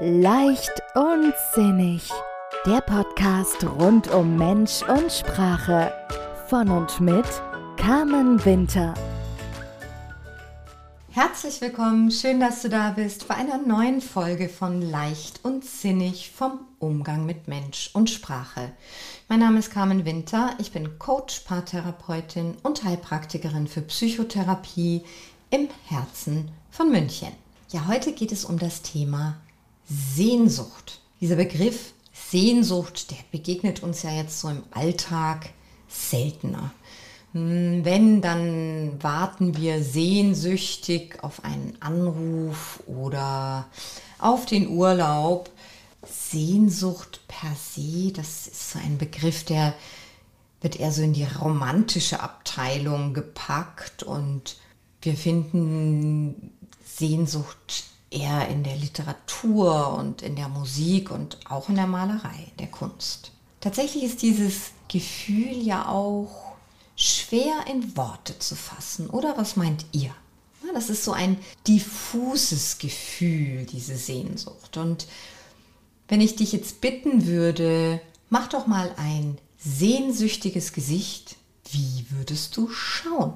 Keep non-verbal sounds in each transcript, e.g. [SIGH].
Leicht und sinnig. Der Podcast rund um Mensch und Sprache. Von und mit Carmen Winter. Herzlich willkommen, schön, dass du da bist bei einer neuen Folge von Leicht und Sinnig vom Umgang mit Mensch und Sprache. Mein Name ist Carmen Winter, ich bin Coach, Paartherapeutin und Heilpraktikerin für Psychotherapie im Herzen von München. Ja, heute geht es um das Thema Sehnsucht. Dieser Begriff Sehnsucht, der begegnet uns ja jetzt so im Alltag seltener. Hm, wenn, dann warten wir sehnsüchtig auf einen Anruf oder auf den Urlaub. Sehnsucht per se, das ist so ein Begriff, der wird eher so in die romantische Abteilung gepackt und wir finden Sehnsucht eher in der Literatur und in der Musik und auch in der Malerei, der Kunst. Tatsächlich ist dieses Gefühl ja auch schwer in Worte zu fassen, oder was meint ihr? Das ist so ein diffuses Gefühl, diese Sehnsucht. Und wenn ich dich jetzt bitten würde, mach doch mal ein sehnsüchtiges Gesicht, wie würdest du schauen?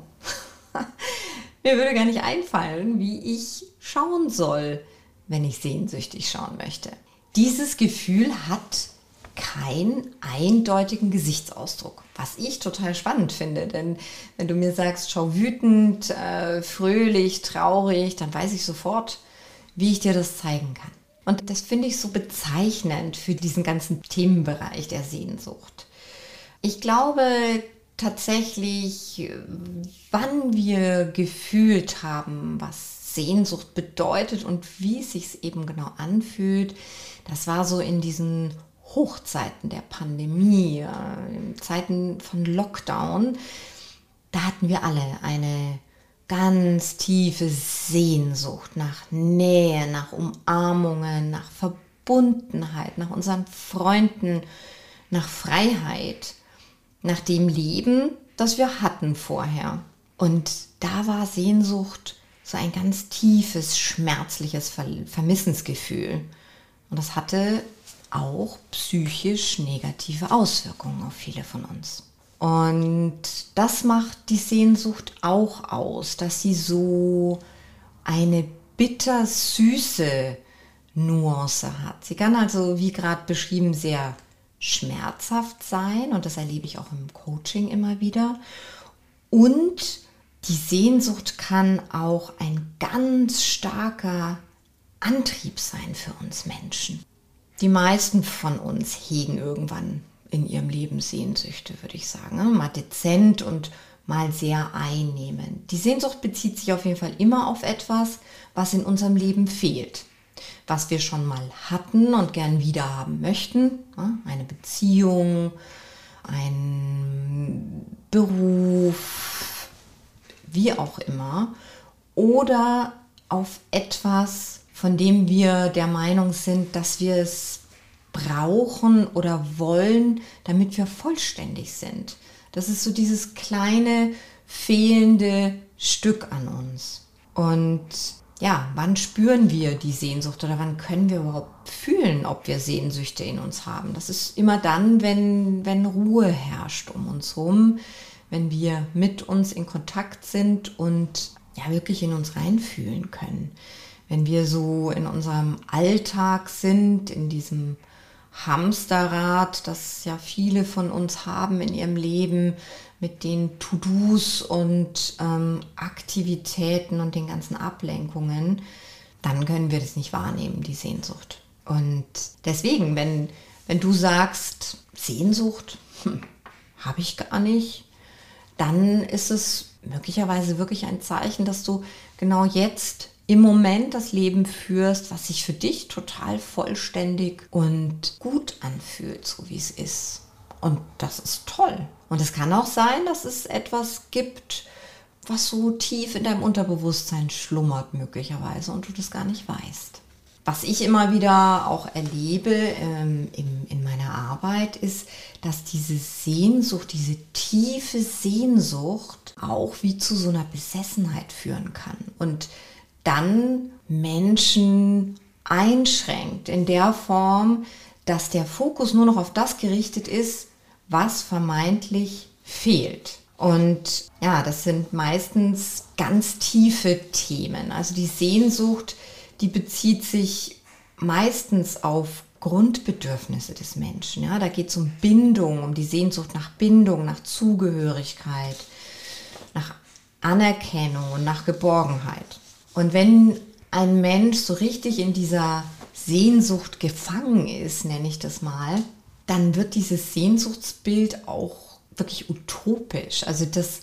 [LAUGHS] Mir würde gar nicht einfallen, wie ich schauen soll, wenn ich sehnsüchtig schauen möchte. Dieses Gefühl hat keinen eindeutigen Gesichtsausdruck, was ich total spannend finde. Denn wenn du mir sagst, schau wütend, äh, fröhlich, traurig, dann weiß ich sofort, wie ich dir das zeigen kann. Und das finde ich so bezeichnend für diesen ganzen Themenbereich der Sehnsucht. Ich glaube tatsächlich, wann wir gefühlt haben, was Sehnsucht bedeutet und wie es sich eben genau anfühlt, das war so in diesen Hochzeiten der Pandemie, äh, Zeiten von Lockdown, da hatten wir alle eine ganz tiefe Sehnsucht nach Nähe, nach Umarmungen, nach Verbundenheit, nach unseren Freunden, nach Freiheit, nach dem Leben, das wir hatten vorher. Und da war Sehnsucht so ein ganz tiefes, schmerzliches Vermissensgefühl. Und das hatte auch psychisch negative Auswirkungen auf viele von uns. Und das macht die Sehnsucht auch aus, dass sie so eine bittersüße Nuance hat. Sie kann also, wie gerade beschrieben, sehr schmerzhaft sein und das erlebe ich auch im Coaching immer wieder. Und die Sehnsucht kann auch ein ganz starker Antrieb sein für uns Menschen. Die meisten von uns hegen irgendwann in ihrem Leben Sehnsüchte, würde ich sagen. Ne? Mal dezent und mal sehr einnehmend. Die Sehnsucht bezieht sich auf jeden Fall immer auf etwas, was in unserem Leben fehlt. Was wir schon mal hatten und gern wieder haben möchten. Ne? Eine Beziehung, ein Beruf, wie auch immer. Oder auf etwas, von dem wir der Meinung sind, dass wir es brauchen oder wollen, damit wir vollständig sind. Das ist so dieses kleine fehlende Stück an uns. Und ja, wann spüren wir die Sehnsucht oder wann können wir überhaupt fühlen, ob wir Sehnsüchte in uns haben? Das ist immer dann, wenn, wenn Ruhe herrscht um uns herum, wenn wir mit uns in Kontakt sind und ja wirklich in uns reinfühlen können wenn wir so in unserem Alltag sind, in diesem Hamsterrad, das ja viele von uns haben in ihrem Leben, mit den To-Dos und ähm, Aktivitäten und den ganzen Ablenkungen, dann können wir das nicht wahrnehmen, die Sehnsucht. Und deswegen, wenn, wenn du sagst, Sehnsucht, hm, habe ich gar nicht, dann ist es möglicherweise wirklich ein Zeichen, dass du genau jetzt im Moment das Leben führst, was sich für dich total vollständig und gut anfühlt, so wie es ist. Und das ist toll. Und es kann auch sein, dass es etwas gibt, was so tief in deinem Unterbewusstsein schlummert möglicherweise und du das gar nicht weißt. Was ich immer wieder auch erlebe ähm, in, in meiner Arbeit ist, dass diese Sehnsucht, diese tiefe Sehnsucht auch wie zu so einer Besessenheit führen kann. Und dann Menschen einschränkt in der Form, dass der Fokus nur noch auf das gerichtet ist, was vermeintlich fehlt. Und ja, das sind meistens ganz tiefe Themen. Also die Sehnsucht, die bezieht sich meistens auf Grundbedürfnisse des Menschen. Ja, da geht es um Bindung, um die Sehnsucht nach Bindung, nach Zugehörigkeit, nach Anerkennung und nach Geborgenheit. Und wenn ein Mensch so richtig in dieser Sehnsucht gefangen ist, nenne ich das mal, dann wird dieses Sehnsuchtsbild auch wirklich utopisch. Also das,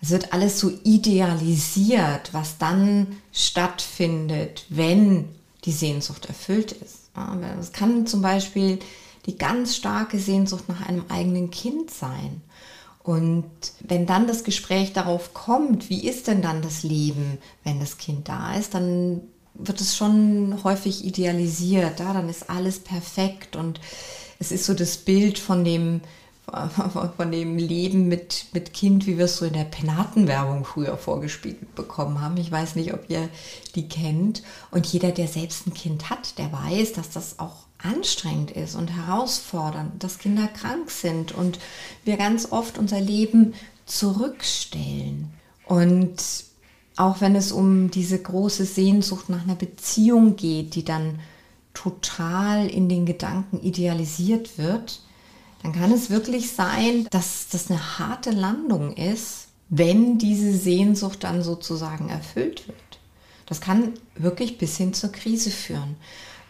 es wird alles so idealisiert, was dann stattfindet, wenn die Sehnsucht erfüllt ist. Es kann zum Beispiel die ganz starke Sehnsucht nach einem eigenen Kind sein. Und wenn dann das Gespräch darauf kommt, wie ist denn dann das Leben, wenn das Kind da ist, dann wird es schon häufig idealisiert. Ja? Dann ist alles perfekt und es ist so das Bild von dem, [LAUGHS] von dem Leben mit, mit Kind, wie wir es so in der Penatenwerbung früher vorgespielt bekommen haben. Ich weiß nicht, ob ihr die kennt. Und jeder, der selbst ein Kind hat, der weiß, dass das auch anstrengend ist und herausfordernd, dass Kinder krank sind und wir ganz oft unser Leben zurückstellen. Und auch wenn es um diese große Sehnsucht nach einer Beziehung geht, die dann total in den Gedanken idealisiert wird, dann kann es wirklich sein, dass das eine harte Landung ist, wenn diese Sehnsucht dann sozusagen erfüllt wird. Das kann wirklich bis hin zur Krise führen,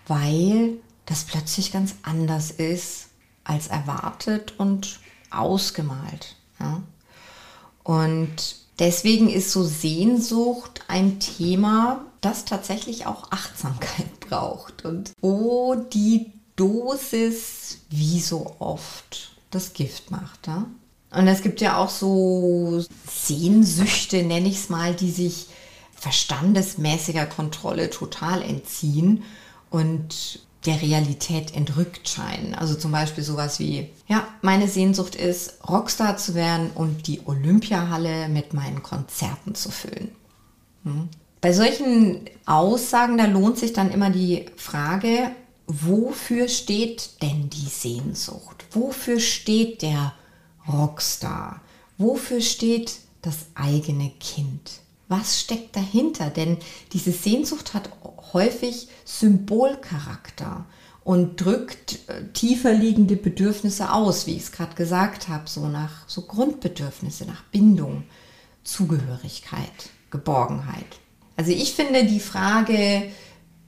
weil das plötzlich ganz anders ist als erwartet und ausgemalt. Ja? Und deswegen ist so Sehnsucht ein Thema, das tatsächlich auch Achtsamkeit [LAUGHS] braucht und wo die Dosis wie so oft das Gift macht. Ja? Und es gibt ja auch so Sehnsüchte, nenne ich es mal, die sich verstandesmäßiger Kontrolle total entziehen und der Realität entrückt scheinen. Also zum Beispiel sowas wie, ja, meine Sehnsucht ist, Rockstar zu werden und die Olympiahalle mit meinen Konzerten zu füllen. Hm? Bei solchen Aussagen, da lohnt sich dann immer die Frage, wofür steht denn die Sehnsucht? Wofür steht der Rockstar? Wofür steht das eigene Kind? Was steckt dahinter? Denn diese Sehnsucht hat häufig Symbolcharakter und drückt äh, tiefer liegende Bedürfnisse aus, wie ich es gerade gesagt habe, so nach so Grundbedürfnisse, nach Bindung, Zugehörigkeit, Geborgenheit. Also ich finde die Frage,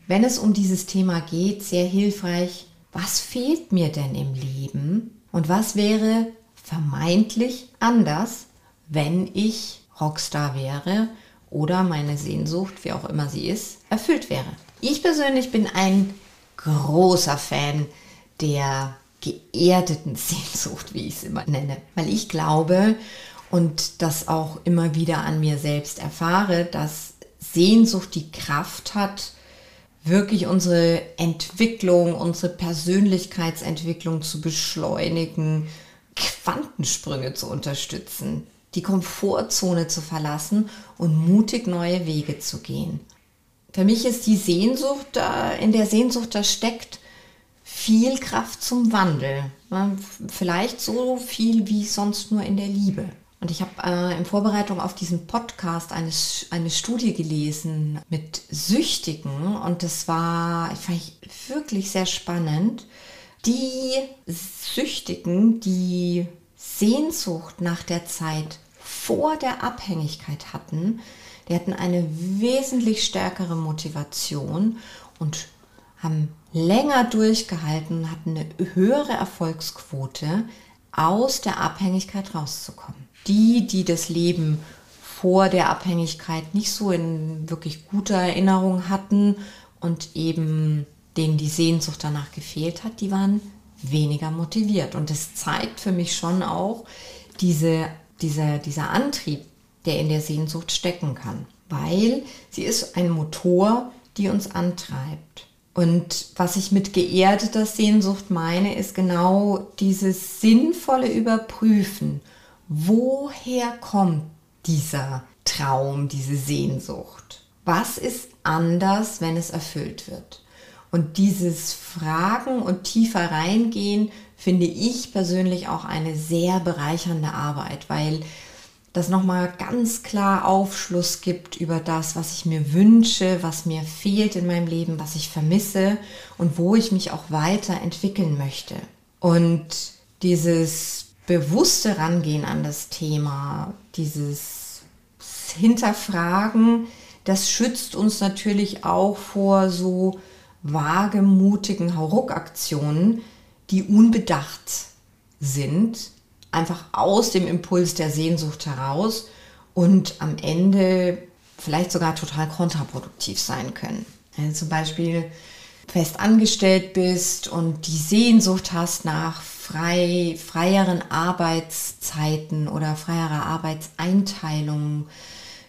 wenn es um dieses Thema geht, sehr hilfreich. Was fehlt mir denn im Leben und was wäre vermeintlich anders, wenn ich Rockstar wäre oder meine Sehnsucht, wie auch immer sie ist, erfüllt wäre? Ich persönlich bin ein großer Fan der geerdeten [LAUGHS] Sehnsucht, wie ich es immer nenne, weil ich glaube und das auch immer wieder an mir selbst erfahre, dass Sehnsucht die Kraft hat, wirklich unsere Entwicklung, unsere Persönlichkeitsentwicklung zu beschleunigen, Quantensprünge zu unterstützen, die Komfortzone zu verlassen und mutig neue Wege zu gehen. Für mich ist die Sehnsucht, in der Sehnsucht, da steckt viel Kraft zum Wandel. Vielleicht so viel wie sonst nur in der Liebe. Und ich habe äh, in Vorbereitung auf diesen Podcast eine, eine Studie gelesen mit Süchtigen und das war, ich fand ich wirklich sehr spannend. Die Süchtigen, die Sehnsucht nach der Zeit vor der Abhängigkeit hatten, die hatten eine wesentlich stärkere Motivation und haben länger durchgehalten, hatten eine höhere Erfolgsquote, aus der Abhängigkeit rauszukommen die, die das Leben vor der Abhängigkeit nicht so in wirklich guter Erinnerung hatten und eben denen die Sehnsucht danach gefehlt hat, die waren weniger motiviert. Und das zeigt für mich schon auch diese, dieser, dieser Antrieb, der in der Sehnsucht stecken kann. Weil sie ist ein Motor, die uns antreibt. Und was ich mit geerdeter Sehnsucht meine, ist genau dieses sinnvolle Überprüfen woher kommt dieser Traum, diese Sehnsucht? Was ist anders, wenn es erfüllt wird? Und dieses Fragen und tiefer reingehen finde ich persönlich auch eine sehr bereichernde Arbeit, weil das nochmal ganz klar Aufschluss gibt über das, was ich mir wünsche, was mir fehlt in meinem Leben, was ich vermisse und wo ich mich auch weiterentwickeln möchte. Und dieses bewusste Rangehen an das Thema, dieses Hinterfragen, das schützt uns natürlich auch vor so wagemutigen Hauruck-Aktionen, die unbedacht sind, einfach aus dem Impuls der Sehnsucht heraus und am Ende vielleicht sogar total kontraproduktiv sein können. Wenn du zum Beispiel fest angestellt bist und die Sehnsucht hast nach frei, freieren Arbeitszeiten oder freierer Arbeitseinteilung,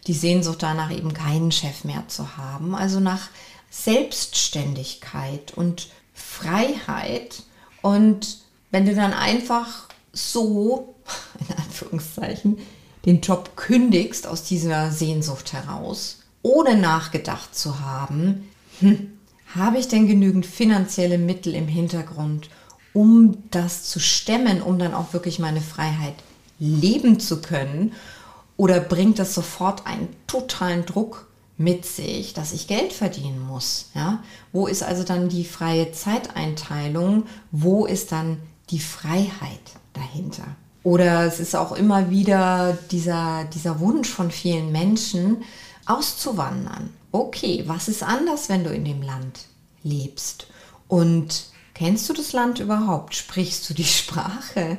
die Sehnsucht danach eben keinen Chef mehr zu haben, also nach Selbstständigkeit und Freiheit. Und wenn du dann einfach so, [LAUGHS] in Anführungszeichen, den Job kündigst aus dieser Sehnsucht heraus, ohne nachgedacht zu haben, hm, habe ich denn genügend finanzielle Mittel im Hintergrund, um das zu stemmen, um dann auch wirklich meine Freiheit leben zu können? Oder bringt das sofort einen totalen Druck mit sich, dass ich Geld verdienen muss? Ja? Wo ist also dann die freie Zeiteinteilung? Wo ist dann die Freiheit dahinter? Oder es ist auch immer wieder dieser, dieser Wunsch von vielen Menschen, auszuwandern. Okay, was ist anders, wenn du in dem Land lebst? Und kennst du das Land überhaupt? Sprichst du die Sprache?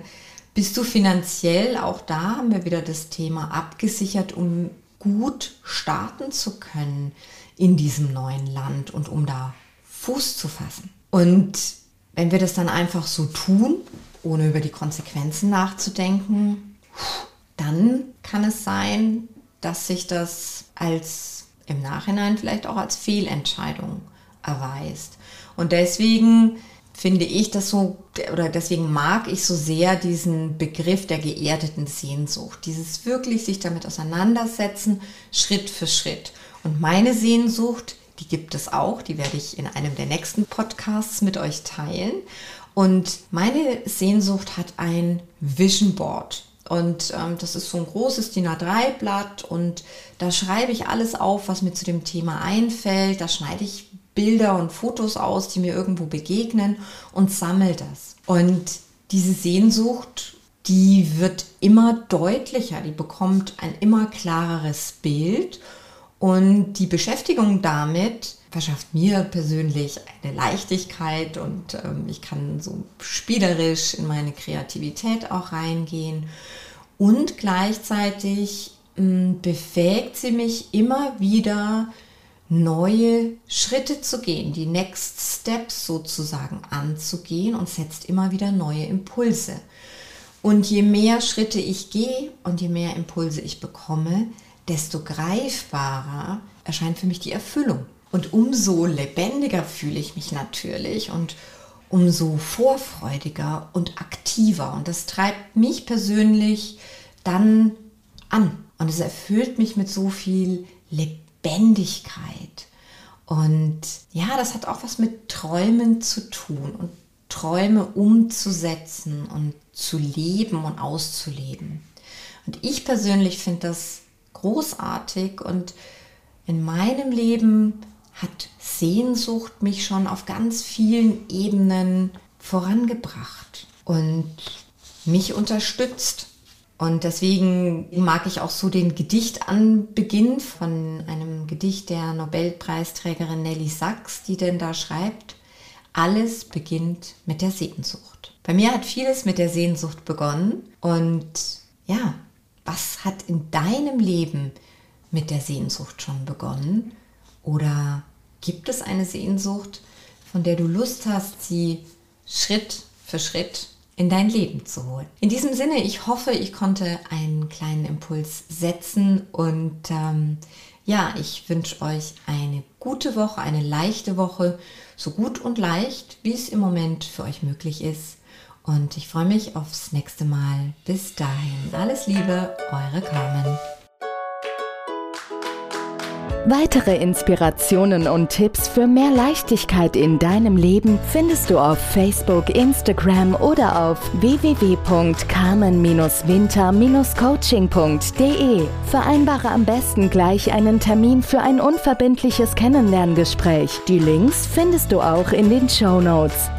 Bist du finanziell, auch da haben wir wieder das Thema, abgesichert, um gut starten zu können in diesem neuen Land und um da Fuß zu fassen? Und wenn wir das dann einfach so tun, ohne über die Konsequenzen nachzudenken, dann kann es sein, dass sich das als im Nachhinein vielleicht auch als Fehlentscheidung erweist. Und deswegen finde ich das so, oder deswegen mag ich so sehr diesen Begriff der geerdeten Sehnsucht. Dieses wirklich sich damit auseinandersetzen, Schritt für Schritt. Und meine Sehnsucht, die gibt es auch, die werde ich in einem der nächsten Podcasts mit euch teilen. Und meine Sehnsucht hat ein Vision Board. Und ähm, das ist so ein großes DIN A3-Blatt und da schreibe ich alles auf, was mir zu dem Thema einfällt. Da schneide ich Bilder und Fotos aus, die mir irgendwo begegnen und sammle das. Und diese Sehnsucht, die wird immer deutlicher, die bekommt ein immer klareres Bild. Und die Beschäftigung damit verschafft mir persönlich eine Leichtigkeit und ähm, ich kann so spielerisch in meine Kreativität auch reingehen. Und gleichzeitig mh, befähigt sie mich immer wieder neue Schritte zu gehen, die Next Steps sozusagen anzugehen und setzt immer wieder neue Impulse. Und je mehr Schritte ich gehe und je mehr Impulse ich bekomme, desto greifbarer erscheint für mich die Erfüllung. Und umso lebendiger fühle ich mich natürlich und umso vorfreudiger und aktiver. Und das treibt mich persönlich dann an. Und es erfüllt mich mit so viel Lebendigkeit Lebendigkeit. Und ja, das hat auch was mit Träumen zu tun und Träume umzusetzen und zu leben und auszuleben. Und ich persönlich finde das großartig und in meinem Leben hat Sehnsucht mich schon auf ganz vielen Ebenen vorangebracht und mich unterstützt. Und deswegen mag ich auch so den Gedichtanbeginn von einem Gedicht der Nobelpreisträgerin Nelly Sachs, die denn da schreibt, alles beginnt mit der Sehnsucht. Bei mir hat vieles mit der Sehnsucht begonnen und ja, was hat in deinem Leben mit der Sehnsucht schon begonnen? Oder gibt es eine Sehnsucht, von der du Lust hast, sie Schritt für Schritt in dein Leben zu holen. In diesem Sinne, ich hoffe, ich konnte einen kleinen Impuls setzen und ähm, ja, ich wünsche euch eine gute Woche, eine leichte Woche, so gut und leicht, wie es im Moment für euch möglich ist. Und ich freue mich aufs nächste Mal. Bis dahin, alles Liebe, eure Carmen. Weitere Inspirationen und Tipps für mehr Leichtigkeit in deinem Leben findest du auf Facebook, Instagram oder auf www.carmen-winter-coaching.de. Vereinbare am besten gleich einen Termin für ein unverbindliches Kennenlerngespräch. Die Links findest du auch in den Show Notes.